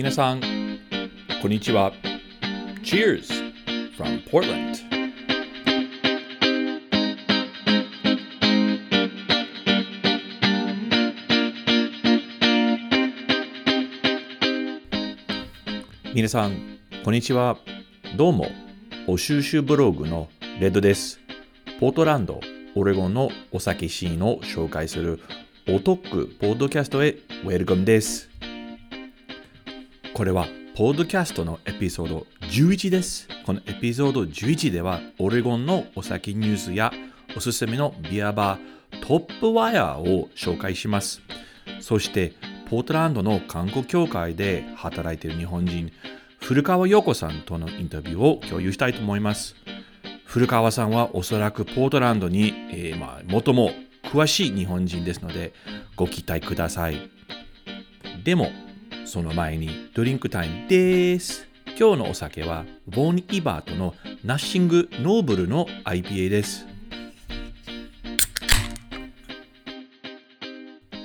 皆さん、こんにちは。Cheers from Portland! 皆さん、こんにちは。どうも、お収集ブログのレッドです。ポートランド、オレゴンのお酒シーンを紹介するお得ポッドキャストへウェルカムです。これは、ポッドキャストのエピソード11です。このエピソード11では、オレゴンのお酒ニュースやおすすめのビアバートップワイヤーを紹介します。そして、ポートランドの観光協会で働いている日本人、古川陽子さんとのインタビューを共有したいと思います。古川さんはおそらくポートランドに、えー、まあ、最も詳しい日本人ですので、ご期待ください。でも、その前にドリンクタイムです。今日のお酒は、 Von Ebert の Nothing Noble の IPA です。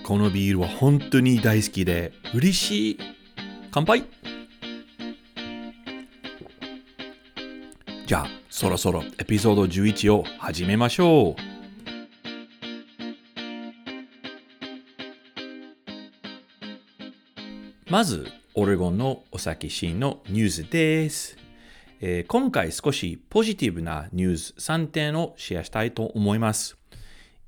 このビールは本当に大好きで嬉しい。乾杯じゃあ、そろそろエピソード11を始めましょう。まず、オレゴンのお酒シーンのニュースです。えー、今回少しポジティブなニュース3点をシェアしたいと思います。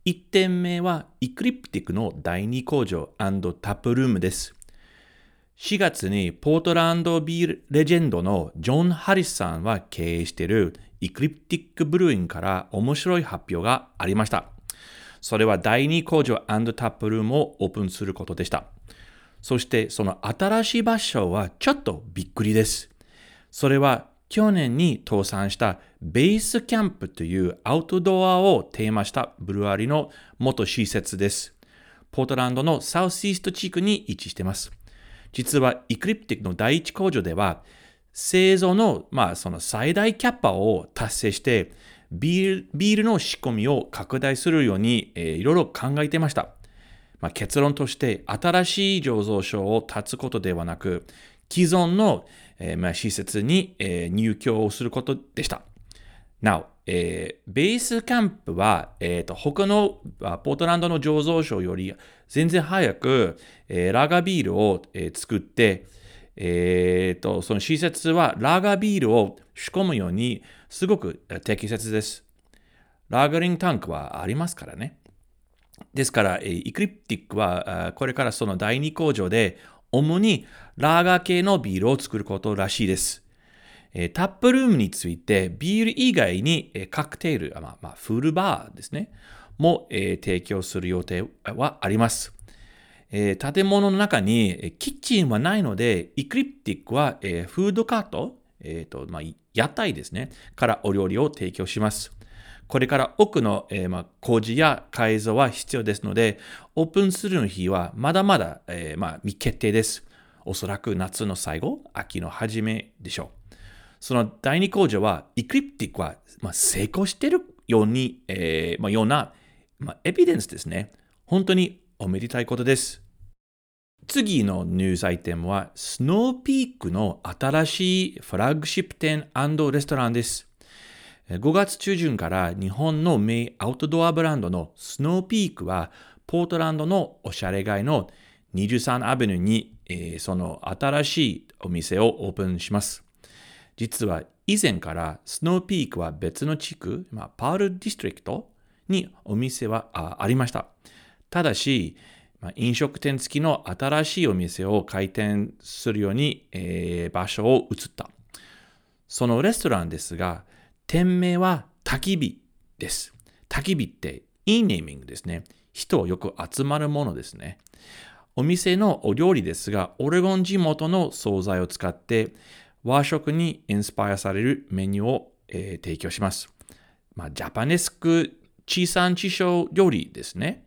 1点目は、イクリプティックの第2工場タップルームです。4月にポートランドビールレジェンドのジョン・ハリスさんは経営しているイクリプティックブルーインから面白い発表がありました。それは第2工場タップルームをオープンすることでした。そしてその新しい場所はちょっとびっくりです。それは去年に倒産したベースキャンプというアウトドアをテーマしたブルワリの元施設です。ポートランドのサウスイースト地区に位置しています。実はイクリプティックの第一工場では、製造の,、まあその最大キャッパを達成して、ビールビールの仕込みを拡大するように、えー、いろいろ考えていました。まあ、結論として、新しい醸造所を建つことではなく、既存の、えーまあ、施設に、えー、入居をすることでした。なお、えー、ベースキャンプは、えーと、他のポートランドの醸造所より全然早く、えー、ラガービールを、えー、作って、えーと、その施設はラガービールを仕込むようにすごく適切です。ラガリングタンクはありますからね。ですから、イクリプティックはこれからその第2工場で主にラーガー系のビールを作ることらしいです。えタップルームについて、ビール以外に、えカクテル、まあ、まあ、フルバーですね、も、え提供する予定はあります。え建物の中にキッチンはないので、イクリプティックは、えフードカート、えーとまあ、屋台ですね、からお料理を提供します。これから多くの、えー、まあ、工事や改造は必要ですので、オープンするの日はまだまだ、えー、まあ、未決定です。おそらく夏の最後、秋の初めでしょう。その第二工場は、イクリプティックは、まあ、成功しているように、えーま、ような、ま、エビデンスですね。本当におめでたいことです。次のニュースアイテムは、スノーピークの新しいフラッグシップ店レストランです。5月中旬から日本の名アウトドアブランドのスノーピークは、ポートランドのおしゃれ街の23アベニューに、えー、その新しいお店をオープンします。実は以前からスノーピークは別の地区、まあ、パールディストリクトにお店はありました。ただし、まあ、飲食店付きの新しいお店を開店するように、えー、場所を移った。そのレストランですが、店名は焚き火です。焚き火っていいネーミングですね。人をよく集まるものですね。お店のお料理ですが、オレゴン地元の惣菜を使って、和食にインスパイアされるメニューを、えー、提供します。まあ、ジャパネスク地産地消料理ですね。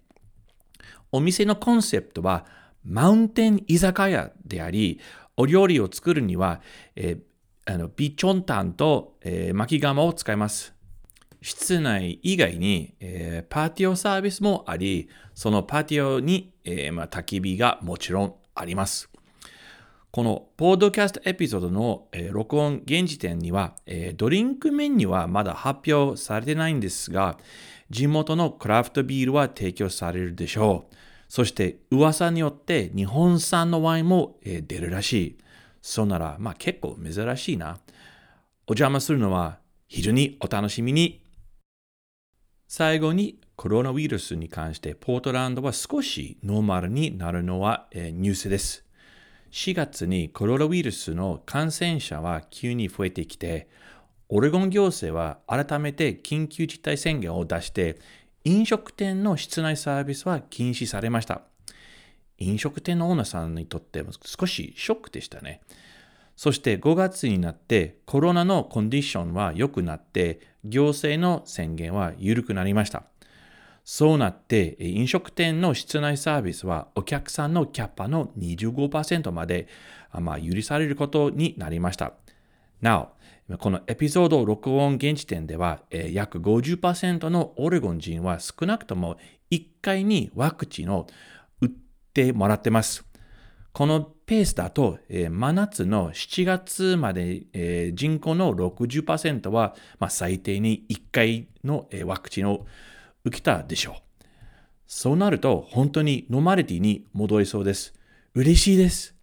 お店のコンセプトはマウンテン居酒屋であり、お料理を作るには、えー、あのビチョンタンと、えー、巻き釜を使います。室内以外に、えー、パーティオサービスもあり、そのパーティオに、えーまあ、焚き火がもちろんあります。このポッドキャストエピソードの、えー、録音現時点には、えー、ドリンクメニューはまだ発表されてないんですが、地元のクラフトビールは提供されるでしょう。そして噂によって日本産のワインも、えー、出るらしい。そうなら、まあ結構珍しいな。お邪魔するのは非常にお楽しみに。最後にコロナウイルスに関してポートランドは少しノーマルになるのは、え、ニュースです。4月にコロナウイルスの感染者は急に増えてきて、オレゴン行政は改めて緊急事態宣言を出して、飲食店の室内サービスは禁止されました。飲食店のオーナーさんにとっても少しショックでしたね。そして5月になってコロナのコンディションは良くなって行政の宣言は緩くなりました。そうなって、飲食店の室内サービスはお客さんのキャパの25%まで、まあ、許されることになりました。なお、このエピソード録音現時点では、約50%のオレゴン人は少なくとも1回にワクチンをてもらってます。このペースだと、えー、真夏の7月まで、えー、人口の60%は、まあ、最低に1回の、えー、ワクチンを受けたでしょう。そうなると、本当にノマリティに戻りそうです。嬉しいです。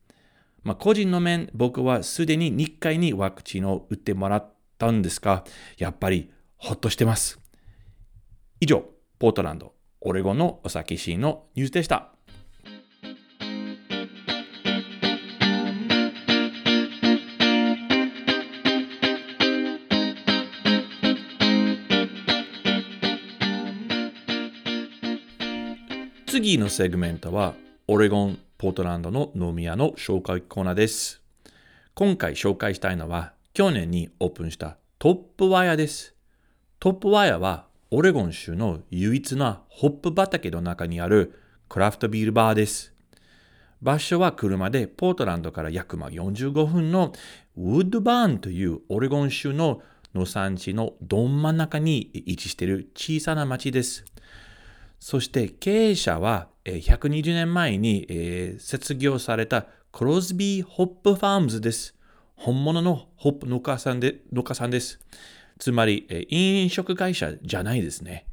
まあ、個人の面、僕はすでに2回にワクチンを打ってもらったんですが、やっぱりほっとしてます。以上、ポートランド、オレゴンのお酒シーンのニュースでした。次のセグメントは、オレゴン、ポートランドの飲み屋の紹介コーナーです。今回紹介したいのは、去年にオープンしたトップワイヤです。トップワイヤは、オレゴン州の唯一なホップ畑の中にあるクラフトビールバーです。場所は車でポートランドから約45分のウッドバーンというオレゴン州の野産地のど真ん中に位置している小さな町です。そして経営者は120年前に創業された Crosby Hop Farms です。本物のホップ農家さんで農家さんです。つまり飲食会社じゃないですね。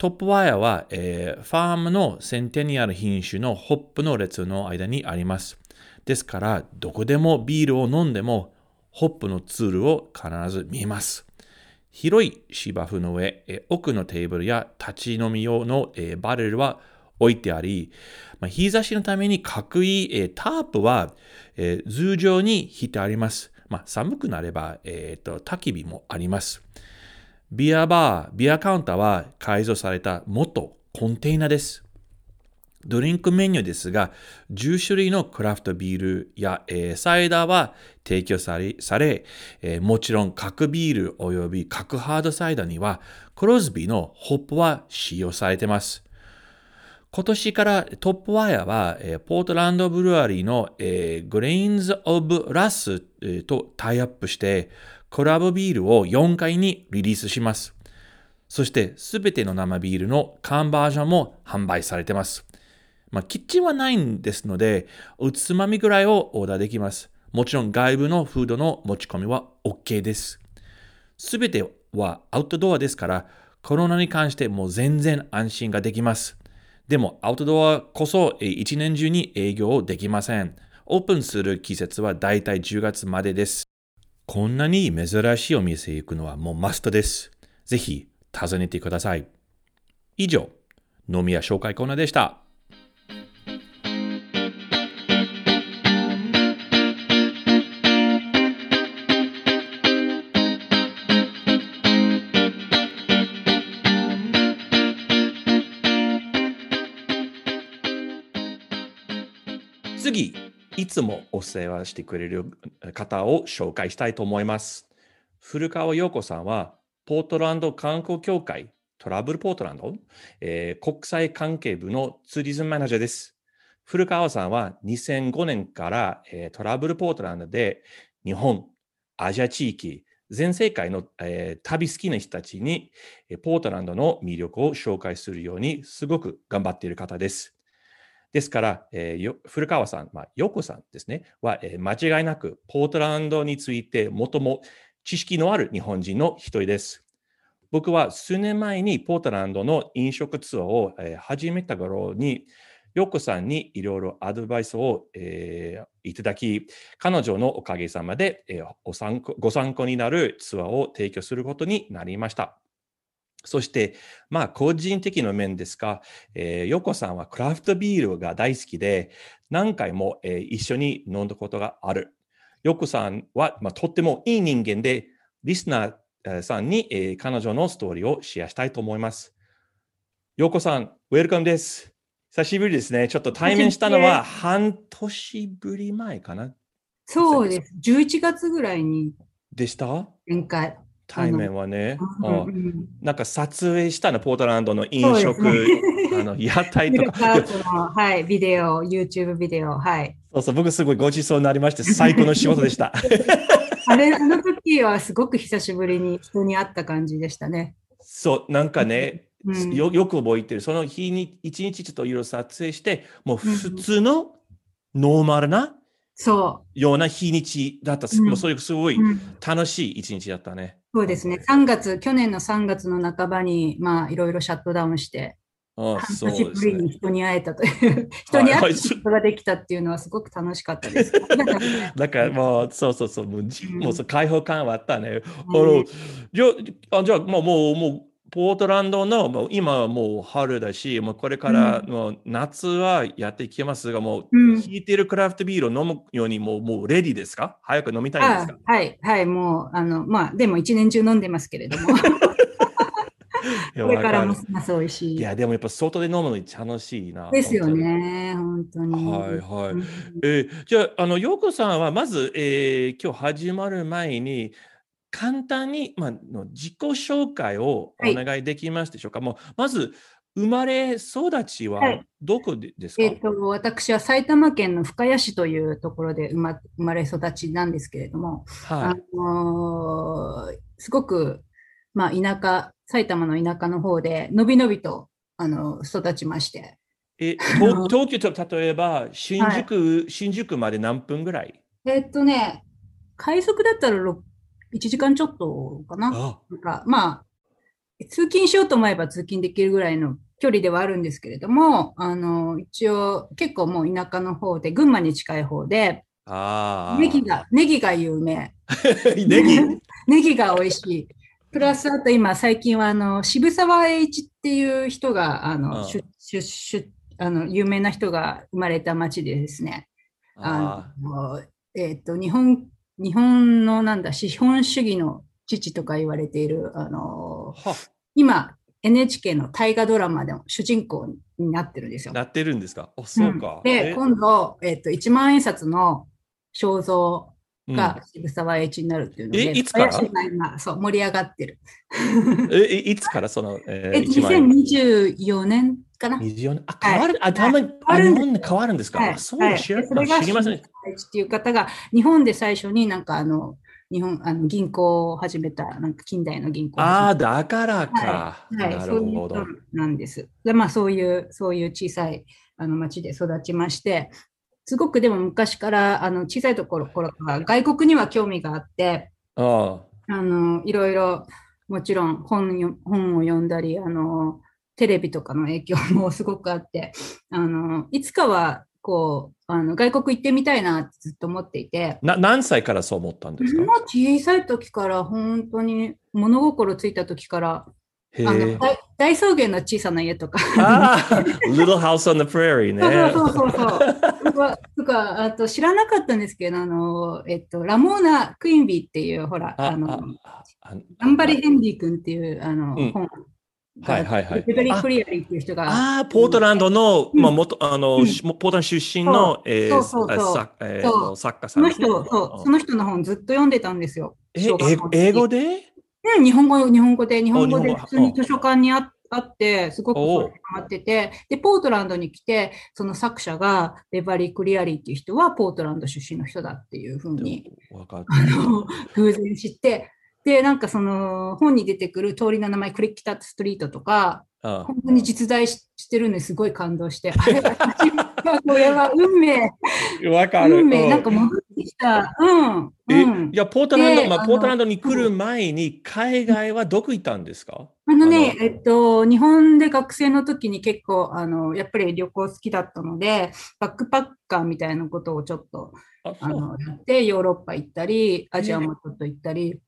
トップワイヤーは、えー、ファームのセンテニアル品種のホップの列の間にあります。ですから、どこでもビールを飲んでも、ホップのつるを必ず見えます。広い芝生の上、奥のテーブルや立ち飲み用のバレルは置いてあり、日差しのために角いタープは通常に引いてあります。まあ、寒くなれば、えー、焚き火もあります。ビアバー、ビアカウンターは改造された元コンテナです。ドリンクメニューですが、10種類のクラフトビールや、えー、サイダーは提供され、されえー、もちろん各ビール及び各ハードサイダーにはクロズビーのホップは使用されています。今年からトップワイヤーは、えー、ポートランドブルワリーの、えー、グレインズ・オブ・ラス、とタイアップして、コラボビールを4回にリリースします。そしてすべての生ビールの缶バージョンも販売されています。まあ、キッチンはないんですので、おつまみぐらいをオーダーできます。もちろん外部のフードの持ち込みは OK です。すべてはアウトドアですから、コロナに関してもう全然安心ができます。でも、アウトドアこそ一年中に営業できません。オープンする季節はだいたい10月までです。こんなに珍しいお店へ行くのはもうマストです。ぜひ訪ねてください。以上、飲み屋紹介コーナーでした。次、いつもお世話してくれる方を紹介したいと思います。古川陽子さんは、ポートランド観光協会トラブルポートランド、えー、国際関係部のツーリズムマネージャーです。古川さんは2005年から、えー、トラブルポートランドで日本、アジア地域、全世界の、えー、旅好きな人たちに、えポートランドの魅力を紹介するようにすごく頑張っている方です。ですから、えー古川さん、まあ、ヨコさんですね、は、えー間違いなくポートランドについて最も知識のある日本人の一人です。僕は数年前にポートランドの飲食ツアーを、えー始めた頃に、ヨコさんにいろいろアドバイスを、えーいただき、彼女のおかげさまで、えーご参考になるツアーを提供することになりました。そして、まあ、個人的な面ですが、えー、ヨコさんはクラフトビールが大好きで、何回も、えー一緒に飲んだことがある。ヨコさんは、まあ、とってもいい人間で、リスナーえーさんに、えー彼女のストーリーをシェアしたいと思います。ヨコさん、ウェルカムです。久しぶりですね。ちょっと対面したのは半年ぶり前かなそうです。11月ぐらいにでした？前回。対面はね。うんあうんなんか撮影したの、ポートランドの飲食、ねあの屋台とか。はい、ビデオ、YouTube ビデオ、はい。そうそう、僕すごいごちそうになりまして、最高の仕事でした。あれ、あの時はすごく久しぶりに人に会った感じでしたね。そう、なんかね、うんよよく覚えてる。その日に一日ちょっといろいろ撮影して、もう普通のノーマルなそような日にちだった。うんもうそれすごいうん楽しい一日だったね。う。そうですね。3月、去年の3月の半ばに、まあ、いろいろシャットダウンして、あ半そう年ぶり。に人に会えたという、人に会はいはいうことができたっていうのはすごく楽しかったです。だからもう、そうそうそう、もうじ、うんもうそう開放感はあったね。あねの、じゃあ、あじゃあもう、もう、もう、ポートランドの、もう今はもう春だし、もうこれからうんもう夏はやっていきますが、もう、うん引いてるクラフトビールを飲むようにもう、もうレディですか？早く飲みたいんですか？あはい、はい、もう、あの、まあ、でも一年中飲んでますけれども、これからもます美味しい。いや、でもやっぱ外で飲むのに楽しいな。ですよ。ね、本当に。はいはい。うんえーじゃあ、あの、ヨーコさんはまず、えー今日始まる前に、簡単に、まあ、の自己紹介をおはい。願いできますでしょうか？もうまず、生まれ育ちははい。どこでですか、えっと、私は埼玉県の深谷市というところで生ま、生まれ育ちなんですけれども、あはい。のーすごく、まあ、田舎、埼玉の田舎の方で、のびのびと、あの、育ちまして、え東東京と例えば、新宿、新宿まで何分ぐらい？えっとね、快速だったらろ1時間ちょっとかな。あなんか、まあ、通勤しようと思えば通勤できるぐらいの距離ではあるんですけれども、あの、一応結構もう田舎の方で、群馬に近い方で、あネギが、ネギが有名。ー。ネギ？ネギが美味しい。プラス、あと今、最近は、あの、渋沢栄一っていう人が、あうんの、しゅ、しゅ、しゅ、あの、有名な人が生まれた町でですね、ああの、えっと、日本、日本のなんだ、資本主義の父とか言われている、あの、ーは。今、NHK の大河ドラマでも主人公になってるんですよ。なってるんですか？あ、そうか。ん。で、え。今度、えっと、一万円札の肖像うん。が渋沢栄一になるっていうので、えいつから？そう、盛り上がってる。え、えいつから？その、えー、えっと、一万円2024年かな。24年あ、はい。変わる、あ、たまに、あ、変わるんです。日本で変わるんですか、はい。あ、そうはい。知らでそれがあ知りません。っていう方が、日本で最初になんかあの、日本、あの、銀行を始めた、なんか近代の銀行をああ、始だからか。はい、なそういう人るほど。なんです。で、まあ、そういう、そういう小さい、あの、町で育ちまして、すごくでも昔から、あの、小さいところ頃から外国には興味があって、あ。あの、いろいろ、もちろん本よ本を読んだり、あの、テレビとかの影響もすごくあって、あの、いつかは、こう、あの、外国行ってみたいなってずっと思っていて、な何歳からそう思ったんですか？もう小さい時から、本当に物心ついた時から、へあのえ。大大草原の小さな家とか、ああ、Little House on the Prairie ね。そうそうそうそう。とか、あと知らなかったんですけど、あの、えっと、ラモーナ・クインビーっていう、ほら、ああの、ああガンバリ・ヘンリー君っていう、あの、うん本はいはいはい。ベベリー・クリアリーっていう人が、ああ、ポートランドの、うん。まあ、元、あの、うん。しポートランド出身の、えーそうそうそう。さえそう。ー作家さん。その人、そう、その人の本ずっと読んでたんですよ。え英語英語で？うん、日本語、日本語で、日本語で普通に図書館にああって、すごくおうそれにハマってて、で、ポートランドに来て、その作者がベバリー・クリアリーっていう人はポートランド出身の人だっていうふうに、わかっあの、偶然知って、で、なんかその本に出てくる通りの名前、クリッキタットストリートとか、た。本当に実在ししてるんですごい感動して、あれ、私これは運命。わかる。運命。うんなんか戻ってきた。うん。えうんいや、ポートランド、まあ、ポートランドに来る前に、海外はどこ行ったんですか？あのね、えっと、日本で学生の時に結構、あの、やっぱり旅行好きだったので、バックパッカーみたいなことをちょっと。あの、やって、ヨーロッパ行ったり、アジアもちょっと行ったり、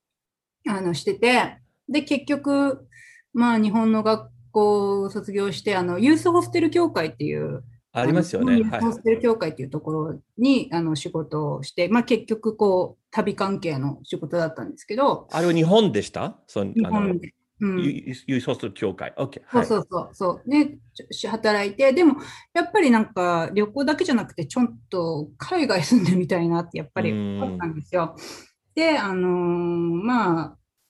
あの、してて、で、結局、まあ、日本の学校を卒業して、あの、ユースホステル協会っていう、ありますよね。ユースホ。ステル協会っていうところに、あの、仕事をして、まあ、結局、こう、旅関係の仕事だったんですけど、あれは日本でした？その日本で。うんユースホスト協会。OK。はい。そうそうそうそう。で、ちょ働いて、でも、やっぱりなんか旅行だけじゃなくて、ちょっと海外住んでみたいなってやっぱり思ったんですよ。で、あのーま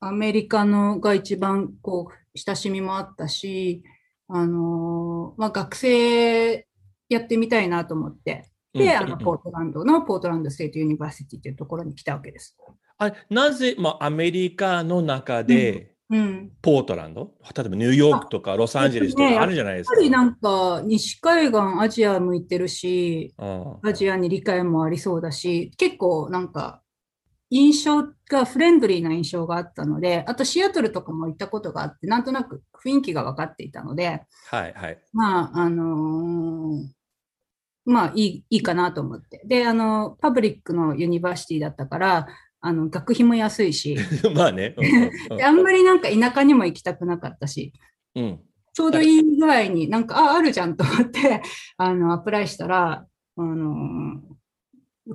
あ、アメリカのが一番こう、親しみもあったし、あのーまあ、学生やってみたいなと思って、で、あの、うんうんポートランドの Portland State University というところに来たわけです。あなぜ、まあ、アメリカの中で、うん。ポートランド、例えばニューヨークとかロサンゼルスとかあるじゃないですか。やっぱりなんか、西海岸、アジア向いてるし、あアジアに理解もありそうだし、結構なんか印象がフレンドリーな印象があったので、あとシアトルとかも行ったことがあって、なんとなく雰囲気が分かっていたので、はいはい。まあ、あのーまあいい、いいかなと思って。で、あの、 public の university だったから、あの、学費も安いし、まあね。うんあんまりなんか田舎にも行きたくなかったし、うんうんちょうどいい具合になんか、あ、あるじゃんと思って、あの、 apply したら、あのー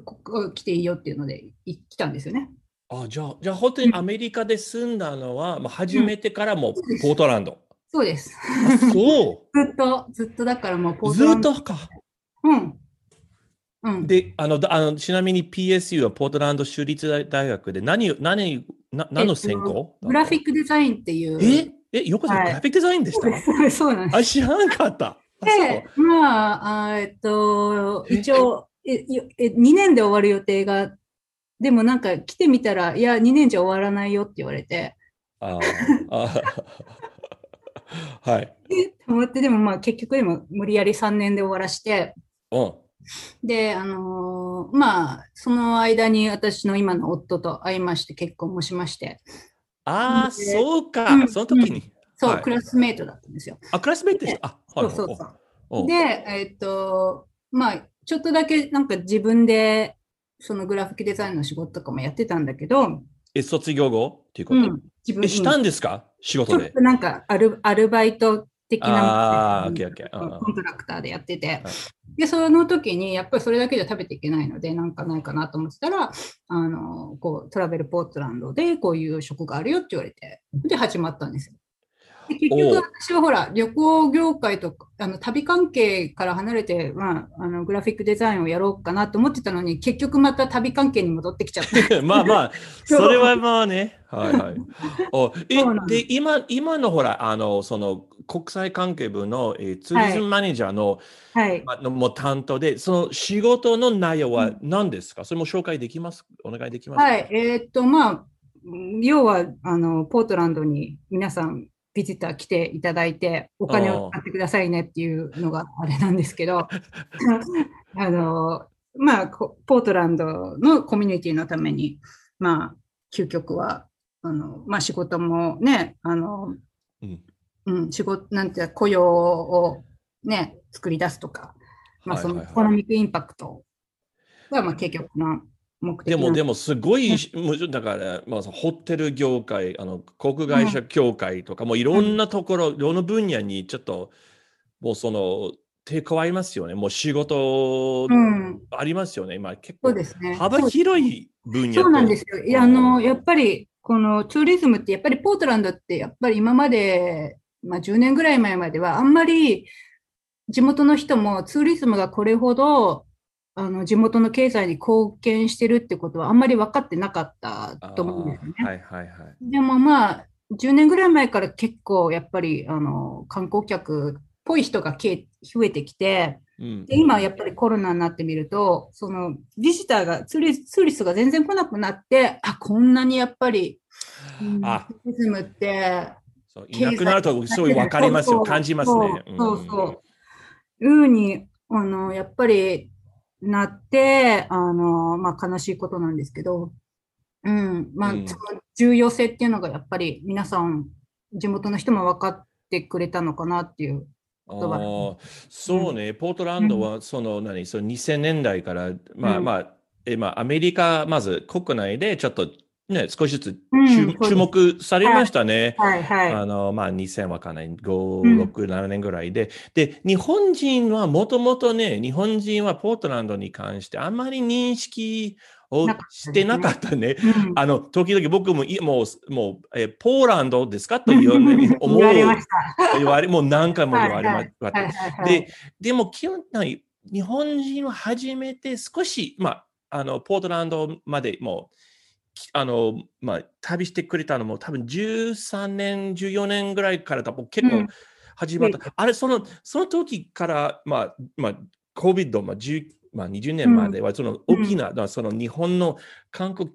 ここ来ていいよっていうので、い来たんですよね。あじゃあ、じゃあ本当にアメリカで住んだのは、まあ、初めてからもううんポートランド。そうです。あそ ずっと、ずっとだからもうポう。ずートランド。っとか。うん。うん。で、あの、だあのちなみに PSU はポートランド州立大大学で何を、何、な何の専攻、グラフィックデザインっていう。え？え、よくさん、はいグラフィックデザインでした、そうなんです。あ、知らんかった。あで、まあ、あえっと、一応、え、よえ2年で終わる予定が、でもなんか来てみたら、いや、2年じゃ終わらないよって言われて、あああ はい。えと思って、でもまあ結局でも無理やり3年で終わらして、うん。で、あのーまあ、その間に私の今の夫と会いまして、結婚もしまして、ああ、でそうか、うんその時に。そう、はいクラスメートだったんですよ。あ、クラスメイトでした。あ、はいそうそうそう。で、えっと、まあ、ちょっとだけなんか自分で、そのグラフィックデザインの仕事とかもやってたんだけど、え、卒業後？っていうこと、うん、自分え、したうんんですか？仕ち事で？ょっと。なんかアルアルバイト的なあコントラクターでやってて、で、その時に、やっぱりそれだけじゃ食べていけないので、なんかないかなと思ってたら、あの、こう、トラベルポートランドでこういう職があるよって言われて、で、始まったんですよ。で結局、私はほら、旅行業界とか、あの、旅関係から離れて、まあ、あの、グラフィックデザインをやろうかなと思ってたのに、結局また旅関係に戻ってきちゃった。まあまあ、それはまあね。はいはい。おえで、今、今のほら、あの、その、国際関係部の、えーツーリズムマネージャーの,、はい。まあのもう担当で、その仕事の内容は何ですか、それも紹介できます？お願いできますか？はい。えーっと、まあ、要は、あの、ポートランドに皆さん、ビジター来ていただいて、お金を使ってくださいねっていうのがあれなんですけど、あ の、まあ、こポートランドのコミュニティのために、まあ、究極は、あの、まあ、仕事もね、あの、うん。うん、仕事、なんていうか雇用をね、作り出すとか、まあ、そのコノミックインパクトが、まあ、結局の目的でも、でも、すごい、だから、まあ、ホテル業界、あの、航空会社協会とか、もういろんなところ、いろんな分野にちょっと、もうその、手加えますよね。もう仕事うんありますよね。今、結構そうですね。幅広い分野とそうなんですよ。いや、あの、やっぱり、このツーリズムって、やっぱりポートランドって、やっぱり今まで、まあ10年ぐらい前までは、あんまり地元の人もツーリズムがこれほど、あの、地元の経済に貢献してるってことはあんまり分かってなかったと思うんですよね。はいはいはい。でもまあ、10年ぐらい前から結構やっぱり、あの、観光客っぽい人がけ増えてきて、うんで今やっぱりコロナになってみると、そのビジターがツーリ、ツーリストが全然来なくなって、あ、こんなにやっぱり、うんツーリズムって、いなくなるとすごい分かりますよ。感じますね。そうそうそう。いうふうにあの、やっぱりなって、あの、まあ、悲しいことなんですけど、うん、まあ、うん。その重要性っていうのがやっぱり皆さん、地元の人も分かってくれたのかなっていう。あーそうね、ポートランドはその何、その2000年代から、まあうん。まあ、えまあ、アメリカ、まず国内でちょっとね、少しずつうん注,、目されましたね。はいはい。あの、まあ、2000わかんない、5、うん6、7年ぐらいで。で、日本人はもともとね、日本人はポートランドに関してあんまり認識をしてなかったね。うんあの、時々僕も、いもう、もう、えポーランドですかというように思う。言われました。言われ、もう何回も言われまはいした。で、でも基本的に日本人は初めて少し、まあ、あの、ポートランドまでもう、きあの、まあ、旅してくれたのも多分13年、14年ぐらいから多分結構うん。始まった。あれ、その、その時から、まあ、まあ、COVID、まあ、10まあ、20年までは、その大きな、まあその日本の韓国、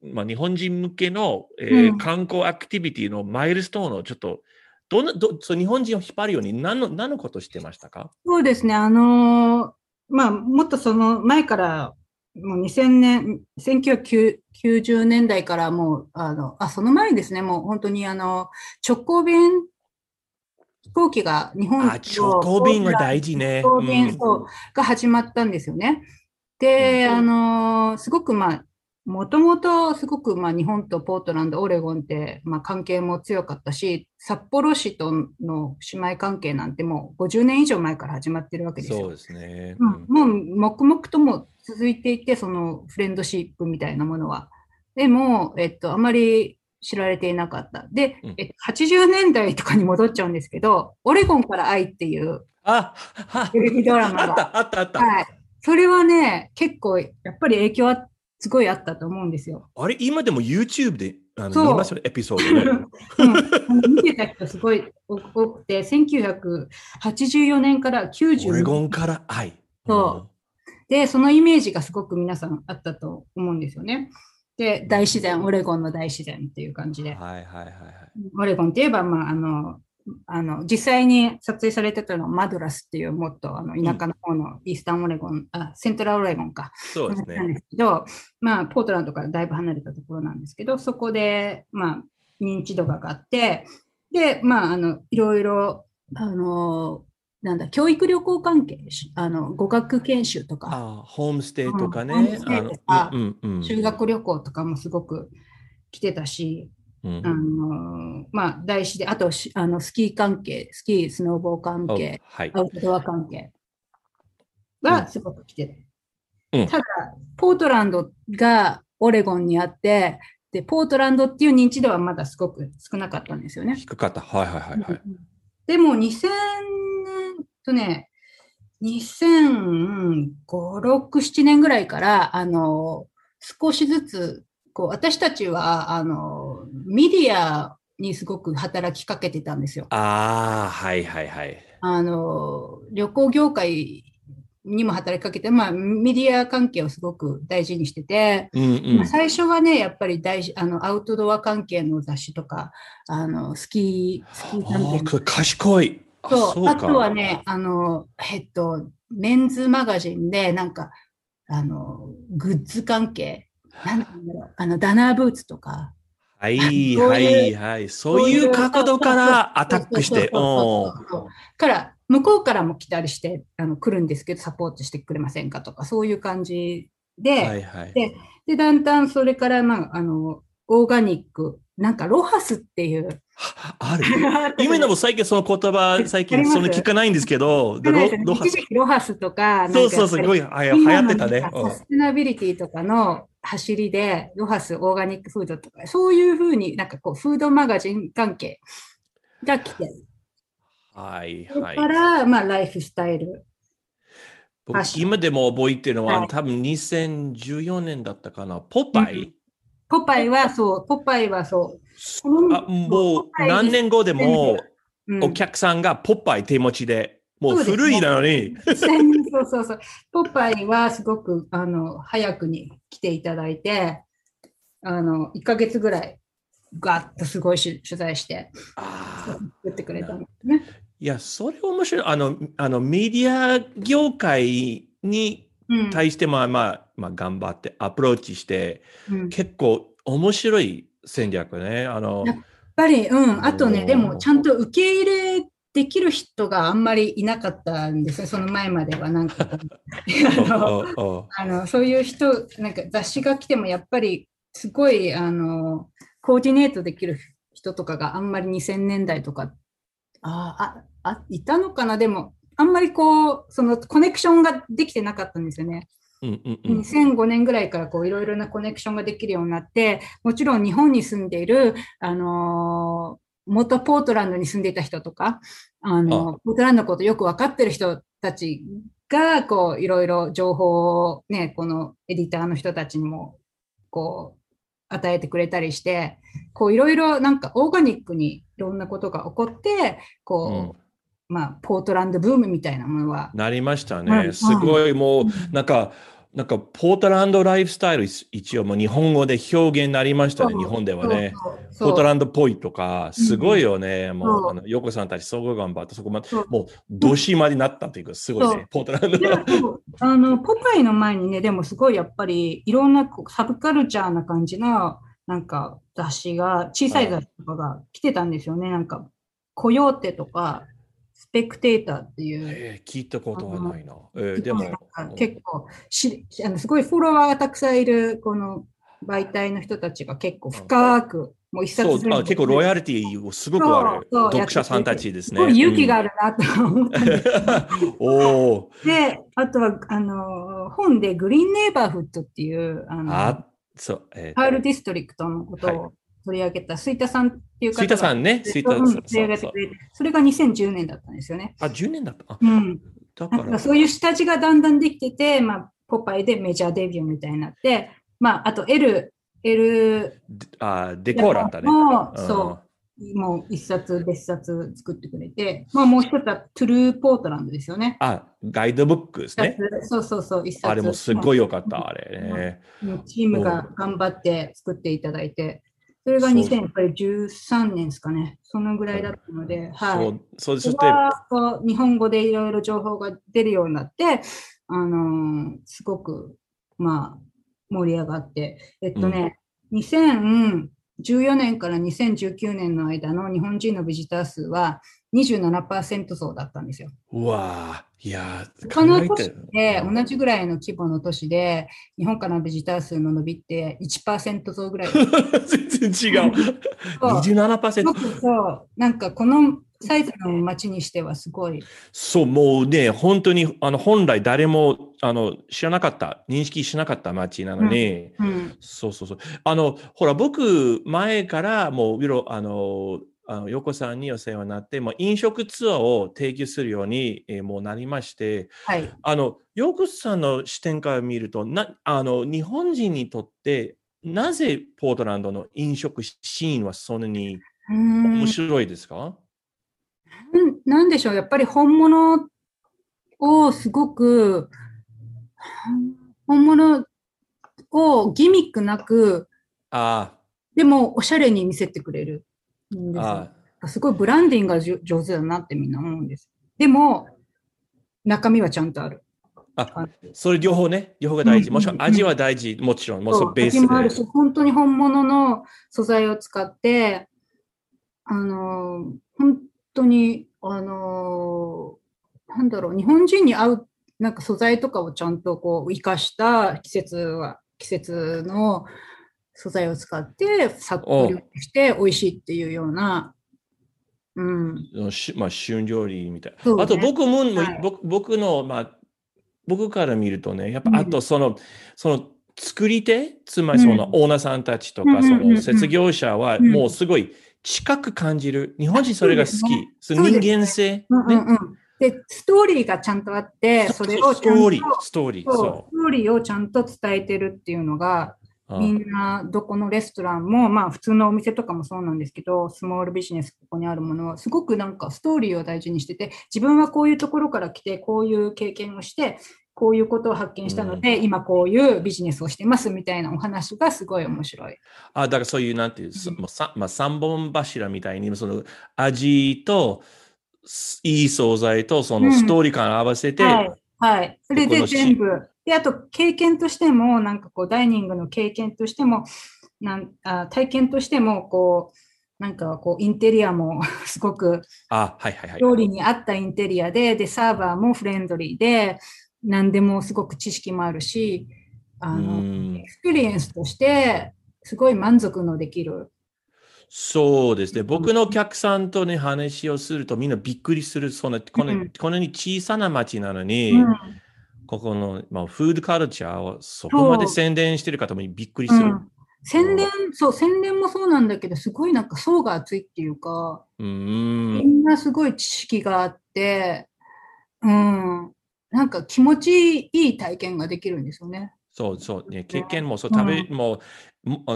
まあ、日本人向けの、えーうん。観光アクティビティのマイルストーンをちょっと、どんな、どそう日本人を引っ張るように何の、何のことしてましたか？そうですね。あのーまあ、もっとその前から、もう2000年、1990年代からもう、あの、あ、その前にですね、もう本当にあの、直行便飛行機が日本あ、直行便は大事ね。直行便、うが始まったんですよね。で、あのーすごくまあ、もともとすごくまあ日本とポートランド、オレゴンってまあ関係も強かったし、札幌市との姉妹関係なんてもう50年以上前から始まってるわけですよ。そうですね。うん、もう黙々とも続いていて、そのフレンドシップみたいなものは。でも、えっと、あまり知られていなかった。でうん、えっと、80年代とかに戻っちゃうんですけど、オレゴンから愛っていうテレビドラマあったが、あったあった。はい。それはね、結構、やっぱり影響はすごいあったと思うんですよ。あれ、今でも YouTube であの見ますよね、エピソードね。うん、見てた人すごい多くて、1984年から90オレゴンから？愛。そで、そのイメージがすごく皆さんあったと思うんですよね。で、大自然、オレゴンの大自然っていう感じで。うんはいはいはいはい。オレゴンって言えば、まあ、あの、あの、実際に撮影されてたのはマドラスっていうもっとあの田舎の方のイースタンオレゴン、あ、セントラルオレゴンか。そうですなんね。ですけど、まあ、ポートランドからだいぶ離れたところなんですけど、そこで、まあ、認知度が上がって、で、まあ、あの、いろいろ、あの、なんだ、教育旅行関係、しあの、語学研修とか、あ、ホームステイとかね。うんホームステイとかあのうんうんうん修学旅行とかもすごく来てたし、うんあの、まあ、大自然、あとし、あの、スキー関係、スキー、スノーボー関お係、はい。アウトドア関係うんがすごく来てる。うんただ、ポートランドがオレゴンにあって、で、ポートランドっていう認知度はまだすごく少なかったんですよね。低かった。はいはいはいはい。でも、2000年とね、2005、6、7年ぐらいから、あの、少しずつ、こう、私たちは、あの、メディアにすごく働きかけてたんですよ。ああ、はいはいはい。あの、旅行業界にも働きかけて、まあ、メディア関係をすごく大事にしてて、うんうん。まあ最初はね、やっぱり大事、あの、アウトドア関係の雑誌とか、あの、スキー、スキー関係賢い。そうか。あとはね、あの、えっと、メンズマガジンで、なんか、あの、グッズ関係、なんだろう、あの、ダナーブーツとか、はいはいはい。そういう角度からアタックして。から、向こうからも来たりして、あの、来るんですけど、サポートしてくれませんかとか、そういう感じで、はいはい。でで、だんだんそれから、まあ、あの、オーガニック、なんかロハスっていう。ある？今でも最近その言葉、最近その聞かないんですけど、でロロハ一時期ロハスとか、そうそうそう、すごい流行ってたね。サステナビリティとかの走りで、ロハス、オーガニックフードとか、そういうふうになんかこう、フードマガジン関係が来てる。うんはいはい。から、まあ、ライフスタイル。今でも覚えてるのは、はい多分2014年だったかな。ポパイ、ポパイはそう、ポパイはそう。あもう何年後でもうんお客さんがポパイ手持ちで、もう古いなのに、そうそうそう。ポパイはすごく、あの、早くに来ていただいて、あの、1ヶ月ぐらい、ガッとすごいし取材して、作ってくれたんですね。いや、それ面白い。あの、あのメディア業界にうん対しても、まあ、まあ、頑張ってアプローチして、うん。結構面白い戦略ね。あの、やっぱり、うん、あとね、でもちゃんと受け入れできる人があんまりいなかったんですよ、その前までは。なんか。あのそういう人、なんか雑誌が来てもやっぱりすごいあのコーディネートできる人とかがあんまり2000年代とか、あああいたのかな、でも、あんまりこう、そのコネクションができてなかったんですよね。うんうんうん。2005年ぐらいからこういろいろなコネクションができるようになって、もちろん日本に住んでいる、あのー元ポートランドに住んでいた人とか、あのポートランドのことよく分かってる人たちが、こういろいろ情報をね、このエディターの人たちにも、こう、与えてくれたりして、こういろいろなんかオーガニックにいろんなことが起こって、こう、まあ、ポートランドブームみたいなものは、なりましたうね。んすごいもう、なんか、なんか、ポートランドライフスタイル、一応もう日本語で表現になりましたね、日本ではね。ポートランドっぽいとか、すごいよね。もう、あの、ヨコさんたち、すごい頑張って、そこまでもう、どしまになったっていうか、すごいね、ポートランド。あのポパイの前にね、でもすごいやっぱりいろんなサブカルチャーな感じのなんか雑誌が、小さい雑誌とかが来てたんですよね。なんか、コヨーテとか、スペクテーターっていう。えー聞いたことはないな。えーでも結構しあのすごいフォロワーがたくさんいるこの媒体の人たちが結構深く、もう一冊そうあ結構ロイヤリティをすごくある読者さんたちですね。すごい勇気があるなと思ったんですうんおお。で、あとは、あの、本でグリーンネイバーフッドっていう、あの、あ、そう。えーパールディストリクトのことを取り上げた、スイタさんっていう方が。スイタさんね、スイタさん。取り上げてくれて、それが2010年だったんですよね。あ、10年だった。あうん。だか、らそういう下地がだんだんできてて、まあ、ポパイでメジャーデビューみたいになって、まあ、あと L、L あデコーラだね。も、うんそう、もう一冊別冊作ってくれて、まあもう一つはトゥルーポートランドですよね。あ、ガイドブックですね。そうそうそう、一冊。あれもすごい良かった、あれね。チームが頑張って作っていただいて、それがそう2013年ですかね、そのぐらいだったので、はい。そう、でそす。日本語でいろいろ情報が出るようになって、あのーすごく、まあ、盛り上がって、えっとね、2014年から2019年の間の日本人のビジター数は27%増だったんですよ。うわーいやー、他の都市で同じぐらいの規模の都市で日本からのビジター数の伸びって1%増ぐらい。全然違う。そうす27%ご。くそう、なんかこのサイズの街にしてはすごい。そう、もうね、本当に、あの、本来誰も、あの、知らなかった、認識しなかった街なのに、うん。そうそうそう。あの、ほら、僕、前から、もう、いろ、あの、あの、横さんにお世話になって、もう飲食ツアーを提供するように、えーもうなりまして、はい。あの、横さんの視点から見ると、な、あの、日本人にとって、なぜポートランドの飲食シーンはそんなに面白いですか、うんなんでしょう、やっぱり本物をすごく、本物をギミックなく、あ。でもおしゃれに見せてくれるあ、よあすごいブランディングが上手だなってみんな思うんです。でも、中身はちゃんとある。あ、それ両方ね、両方が大事。うんもちろん味は大事、もちろん、もうベースで味もあるし、。本当に本物の素材を使って、あの、本当に、あの、なんだろう、日本人に合う、なんか素材とかをちゃんとこう、生かした季節は、季節の素材を使って、さっと料理して美味しいっていうような、うん。しまあ、旬料理みたいな。ねあと僕も、はい僕僕の、まあ、僕から見るとね、やっぱうんあとその、その作り手、つまりそのうんオーナーさんたちとか、うんうんそうんうんの設業者はうんもうすごい近く感じる。日本人それが好き。その人間性。で、ストーリーがちゃんとあって、それをスちゃんとトーリー、ストーリー。そうそストーリーをちゃんと伝えてるっていうのが、う。みうんんなどこのレストランも、まあ普通のお店とかもそうなんですけど、スモールビジネスここにあるものは、すごくなんかストーリーを大事にしてて、自分はこういうところから来て、こういう経験をして、こういうことを発見したので、今こういうビジネスをしてますみたいなお話がすごい面白い。あ、だからそういう、なんていう、そうんまあ、三本柱みたいに、その味と、いい素材とそのストーリー感合わせて、はい。はい。それで全部。で、あと経験としても、なんかこう、ダイニングの経験としても、なんあ体験としても、こう、なんかこう、インテリアも すごくあ、はいはいはい。料理に合ったインテリアで、で、サーバーもフレンドリーで、何でもすごく知識もあるし、あうの、ん experience として、すごい満足のできる。そうですね。僕のお客さんとね、話をするとみんなびっくりする。そのこのうんこのに小さな町なのに、うんここの、まあ、 food culture をそこまで宣伝してる方もびっくりする。うん宣伝、そう、宣伝もそうなんだけど、すごいなんか層が厚いっていうか、うん。みんなすごい知識があって、うん、なんか気持ちいい体験ができるんですよね。そうそう、ね、経験もそう、食べ、うもう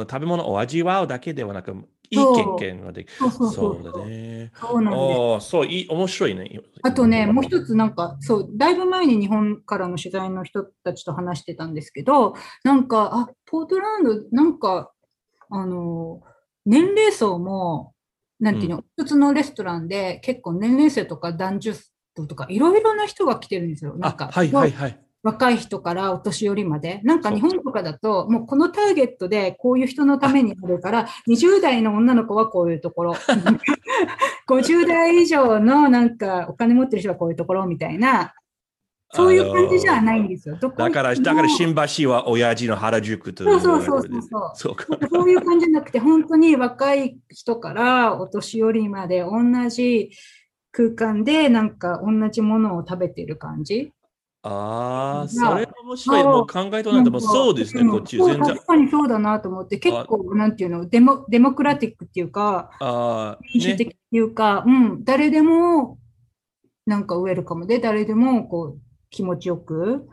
食べ物を味わうだけではなく、いい経験ができる。そうそうそそうう。だね。そうなんです。そう、いい、面白いね。あとね、もう一つなんか、そう、だいぶ前に日本からの取材の人たちと話してたんですけど、なんか、あ、ポートランド、なんか、あの、年齢層も、なんていうの、一つのレストランで結構年齢層とか男女層とかいろいろな人が来てるんですよ。なんか、、あはいはいはい。若い人からお年寄りまで。なんか日本とかだと、もうこのターゲットでこういう人のためになるから、20代の女の子はこういうところ、50代以上のなんかお金持ってる人はこういうところみたいな、そういう感じじゃないんですよ。だから、だから新橋は親父の原宿とそうそうそうそうそうそうか。そういう感じじゃなくて、本当に若い人からお年寄りまで同じ空間でなんか同じものを食べてる感じ。ああ、それ面白い。もう考えとなんてもうそうですね、んこっち。全然。確かにそうだなと思って、結構、なんていうの、デモ、デモクラティックっていうか、あ。民主的っていうか、うん、誰でも、なんかウェルカムで、誰でも、こう、気持ちよく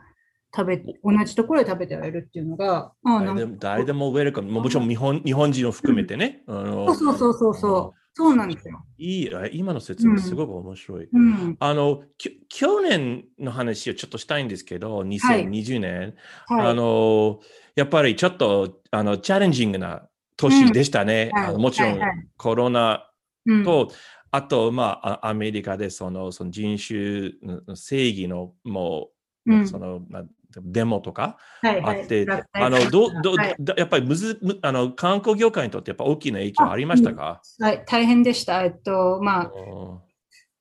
食べ、同じところで食べてられるっていうのが、あ誰でも誰でもウェルカム。もちろん日本日本人を含めてね。そうそうそうそうそう、なんですよ。いい、あ今の説明すごく面白い。うん、あの、き去年の話をちょっとしたいんですけど、2020年、はい。あの、やっぱりちょっと、あの、チャレンジングな年でしたね。はいあのもちろんはいはいコロナうんと、あと、まあ、あアメリカでそのその人種の正義のもう、うんそのなデモとかはいはい。あって、はいあのどどはい。どやっぱりむずむあの観光業界にとってやっぱ大きな影響ありましたか、はい、大変でした。えっと、まあ、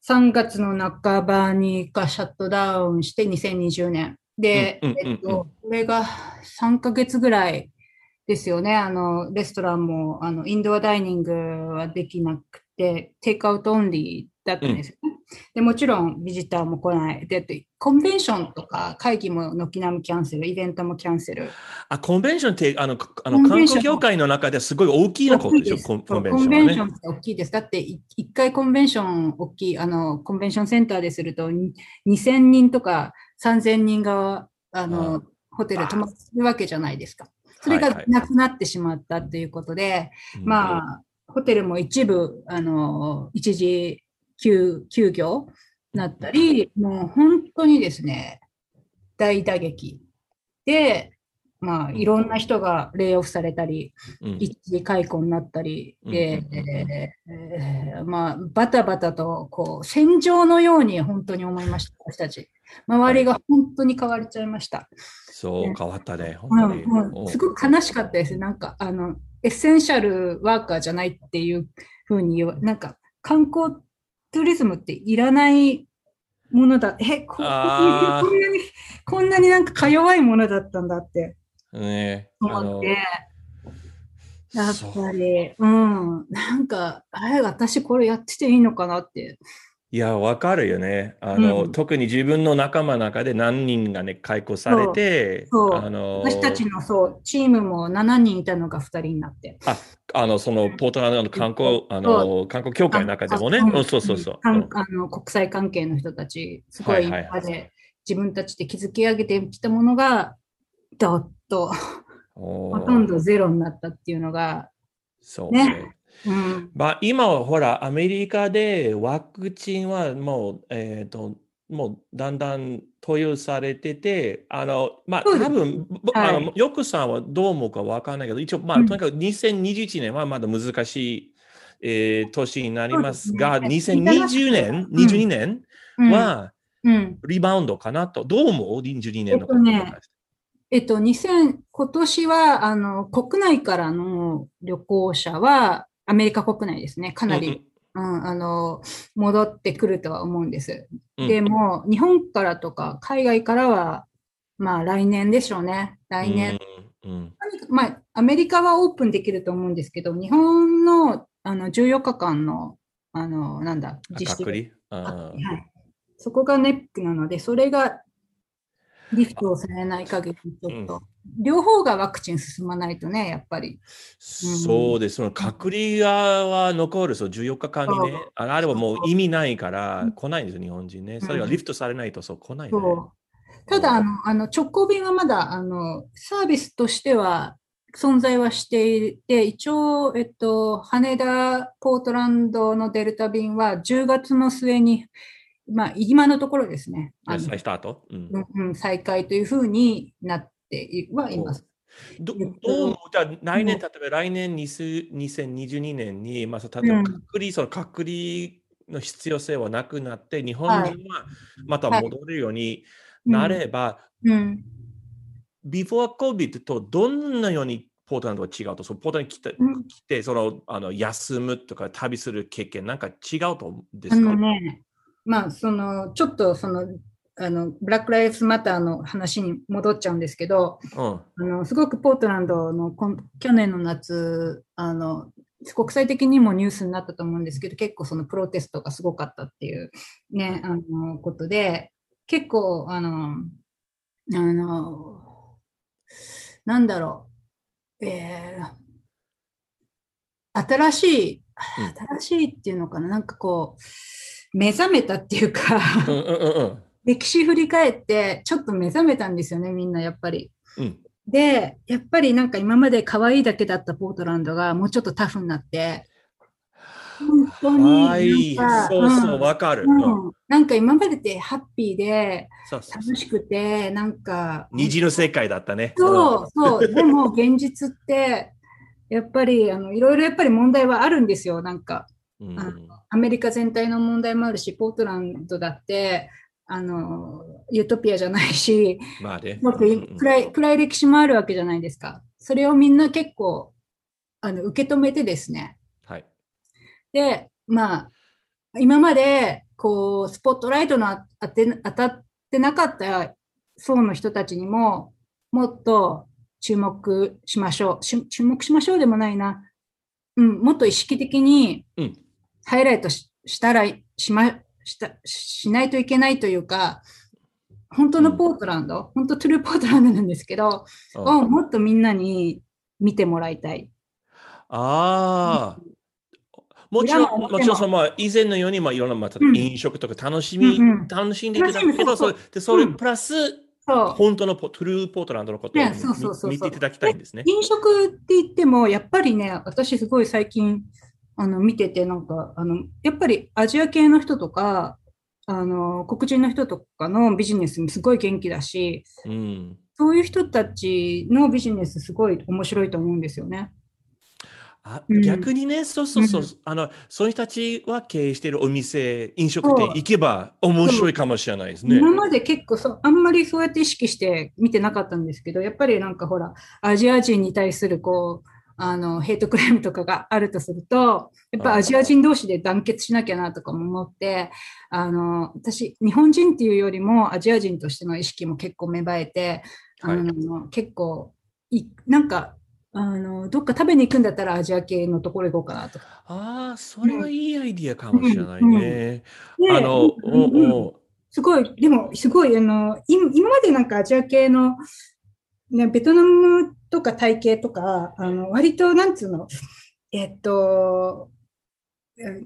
3月の半ばにがシャットダウンして2020年。で、うんうんうんうんえっと、これが3ヶ月ぐらいですよね。あの、レストランも、あの、インドアダイニングはできなくて、テイクアウトオンリーだったんですよね。で、もちろんビジターも来ない。で、コンベンションとか会議も軒並みキャンセル、イベントもキャンセル。あコンベンションってあのかあコの観ンベンション光業界の中ではすごい大きなことでしょ、大きいコンそうコンベンションはね。って大きいです。だって、い一回コンベンション大きい、あの、コンベンションセンターですると、に2000人とか3000人が、あの、あホテル泊まってるわけじゃないですか。それがはいはいなくなってしまったということで、うんまあ、ホテルも一部、あの、一時休休業なったり、もう本当にですね、大打撃で、まあ、いろんな人がレイオフされたり、うん一時解雇になったり、うんでまあ、バタバタとこう戦場のように本当に思いました、私たち。周りが本当に変わっちゃいました。そう、変わったね、うん本当に。うんすごく悲しかったです。なんか、あの、エッセンシャルワーカーじゃないっていうふうに言わ、なんか、観光ツーリズムっていらないものだ。え、ここんなに、こんなになんかか弱いものだったんだってね、思って。やっぱり、うん、なんか、あれ、私これやってていいのかなって。いや、わかるよね。あの、うん。特に自分の仲間の中で何人がね、解雇されて、そう。あの、私たちのそう、チームも7人いたのが2人になって。あの、その、ポートランドの観光、あの、観光協会の中でもね、あうんそうそうそう。かんあの国際関係の人たち、すごい今まで自分たちで築き上げてきたものが、どっと。おほとんどゼロになったっていうのが、そうね。ねうん、まあ、今はほら、アメリカでワクチンはもう、えっと、もうだんだん投与されてて、あの、まあ、多分、ぼはい。あの、よくさんはどう思うかわかんないけど、一応、まあ、うん。とにかく2021年はまだ難しいえー年になりますが、すね2020年、うん。22年うんはうん。リバウンドかなと。どう思う ?22 年のことえっとねえっと、2000、今年は、あの、国内からの旅行者は、アメリカ国内ですね、かなり、うん、あの、戻ってくるとは思うんです。うんでも、日本からとか、海外からは、まあ、来年でしょうね。来年。うんうんまあ、アメリカはオープンできると思うんですけど、日本の、あの、14日間の、あの、なんだ、あ隔離？ああはい。そこがネックなので、それがリフトをされない限り、ちょっと、両方がワクチン進まないとね、やっぱり。そうです。その隔離は残る、そう14日間にね。ああれはもう意味ないからうん来ないんですよ、日本人ね。んそれがリフトされないとそう来ないね。ただあの、あの直行便はまだあのサービスとしては存在はしていて、一応、えっと、羽田、ポートランドのデルタ便は10月の末に、まあ、今のところですね、再スタート、うんうんうん再開というふうになってはいます。どえっとどう思うじゃあ来年、うん。例えば来年20 2022年に、まあ、例えばうん隔離、その隔離の必要性はなくなって、日本はい。人はまたはい戻れるようになれば、うん、before COVID とどんなようにポートランドは違うと、そのポートランドに来て、うん。来てそのあの休むとか旅する経験、なんか違うと思うんであすか？のね、まあ、その、ちょっとその、あの、ブラック・ライフズ・マターの話に戻っちゃうんですけど、うん。あの、すごくポートランドの去年の夏、あの、国際的にもニュースになったと思うんですけど、結構そのプロテストがすごかったっていうね、あの、ことで、結構、あの、あの、なんだろう、えー、新しい、新しいっていうのかな、なんかこう、目覚めたっていうか、うんうんうん歴史振り返って、ちょっと目覚めたんですよね、みんなやっぱり。うん。で、やっぱりなんか今まで可愛いだけだったポートランドがもうちょっとタフになって、本当にはい、なんか、そうそう、ん。わかる。うん。うん。なんか今までってハッピーで楽しくて、なんか、虹の世界だったね。そうそう、でも現実って、やっぱりあのいろいろやっぱり問題はあるんですよ、なんか。うん。あアメリカ全体の問題もあるし、ポートランドだって、あの、ユートピアじゃないし、まあね。暗い暗い歴史もあるわけじゃないですか。それをみんな結構あの受け止めてですね。はい。で、まあ、今までこうスポットライトの当て当たってなかった層の人たちにももっと注目しましょう。し注目しましょうでもないな。うん、もっと意識的にうんハイライトししたらしましたしないといけないというか、本当のポートランド、本当トゥルーポートランドなんですけど、うん。をもっとみんなに見てもらいたい。ああ。もちろん、裏もちろんそのまあ以前のように、まあ、いろんな、まあ、飲食とか楽しみ、うんうん。楽しんでいただくけど、それでそれうん。プラス、そう。本当のポトゥルーポートランドのことをねそうそうそうそう。見見ていただきたいんですね。飲食って言っても、やっぱりね、私すごい最近、あの、見てて、なんか、あの、やっぱりアジア系の人とか、あの、黒人の人とかのビジネスにすごい元気だし、うん。そういう人たちのビジネスすごい面白いと思うんですよね。あうん逆にね、そうそうそう、うんあの、そういう人たちは経営しているお店、飲食店行けば面白いかもしれないですね。今まで結構そう、あんまりそうやって意識して見てなかったんですけど、やっぱりなんかほら、アジア人に対するこう、あの、ヘイトクライムとかがあるとすると、やっぱアジア人同士で団結しなきゃなとかも思って、あの、私、日本人っていうよりもアジア人としての意識も結構芽生えて、あの、結構い、なんか、あの、どっか食べに行くんだったらアジア系のところ行こうかなとか。ああ、それはいいアイディアかもしれないうん。ね。であの、うんすごい、でも、すごい、あの、い今までなんかアジア系の、ね、ベトナムとかタイ系とか、あの、割と、なんつうの、えっと、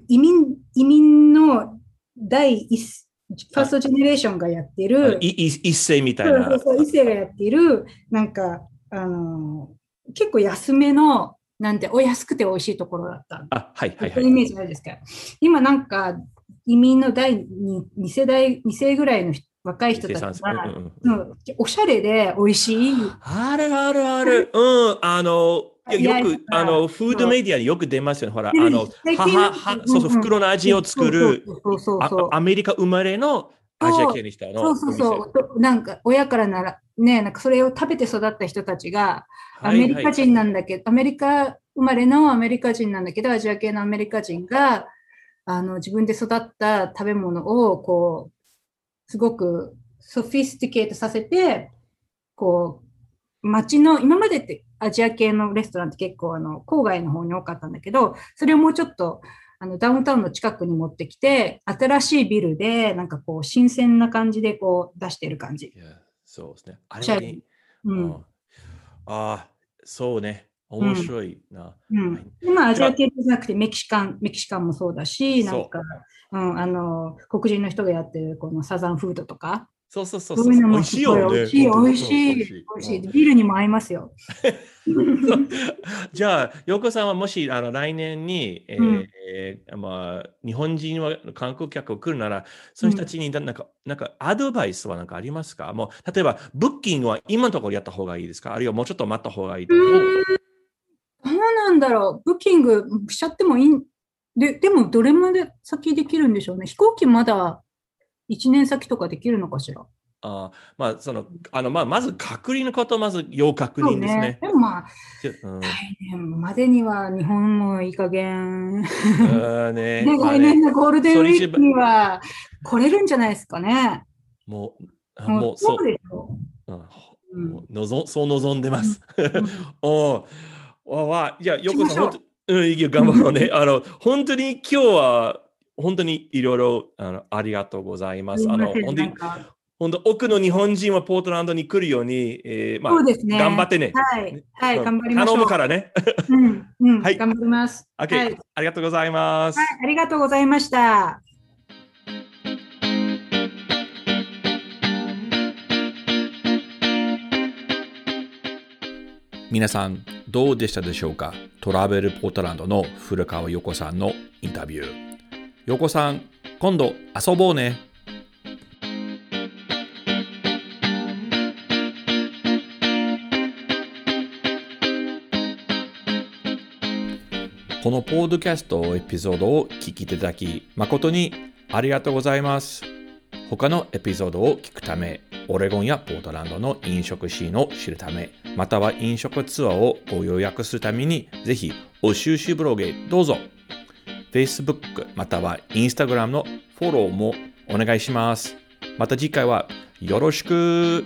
移民、移民の第一、ファーストジェネレーションがやってある、一世みたいなそうそう。そう、異性がやっている、なんか、あの、結構安めの、なんて、お安くて美味しいところだった。あ、はいはいはい。イメージないですか。今なんか移民の第 2, 世代、2世ぐらいの人若い人たちが、うんうんおしゃれで美味しい。あるあるある。うん。あの、よく、あの、フードメディアによく出ますよね。ほら、あの、母、はそうそう、袋の味を作る、アメリカ生まれのアジア系にしたの。そうそうそう。なんか、親からなら、ね、なんかそれを食べて育った人たちが、アメリカ人なんだけど、アメリカ生まれのアメリカ人なんだけど、アジア系のアメリカ人が、あの、自分で育った食べ物を、こう、すごくソフィスティケートさせて、こう、街の、今までってアジア系のレストランって結構あの郊外の方に多かったんだけど、それをもうちょっとあのダウンタウンの近くに持ってきて、新しいビルでなんかこう新鮮な感じでこう出してる感じ。そうですね。あれに、うん、ああ、そうね。面白いな。うん。うん、まあ、アジア系じゃなくてメキシカン、メキシカンもそうだし、なんか、うん、あの、黒人の人がやってるこのサザンフードとか、そうそうそうそう。美味しいよね。美味しい、美味しい。美味しい。ビールにも合いますよ。じゃあ、洋子さんはもしあの来年に、えー、うん、まあ、日本人は観光客を来るなら、その人たちになんか、うん、なんかアドバイスは何かありますか？もう、例えば、ブッキングは今のところやった方がいいですか？あるいはもうちょっと待った方がいいと思う？どうなんだろう？ブッキングしちゃってもいいで、でもどれまで先できるんでしょうね？飛行機まだ1年先とかできるのかしら？あまあ、その、あの、まあ、まず隔離のことまず要確認ですね。ねでもまあ、うん、来年までには日本もいい加減。あね、ね、来年のゴールデンウィークには来れるんじゃないですかね？もう、もうそうでしょ？う。ん、のぞそう望んでます。おおわ、いや、よくさん、うん、いい頑張ろうね。あの、本当に今日は、本当にいろいろあのありがとうございます。あの本当に本当多くの日本人はポートランドに来るように、えーまあ、そうですね。頑張ってね。はい、はい、頑張ります。頼むからね。うん、うん、はい、頑張ります。Okay、はい。ありがとうございます。はい、ありがとうございました。皆さん、どうでしたでしょうか？トラベルポートランドの古川横さんのインタビュー。横さん、今度遊ぼうね。このポードキャストエピソードを聞きいただき、誠にありがとうございます。他のエピソードを聞くため、オレゴンやポートランドの飲食シーンを知るため、または飲食ツアーをご予約するために、ぜひ、お収集ブログへどうぞ。Facebook または Instagram のフォローもお願いします。また次回はよろしく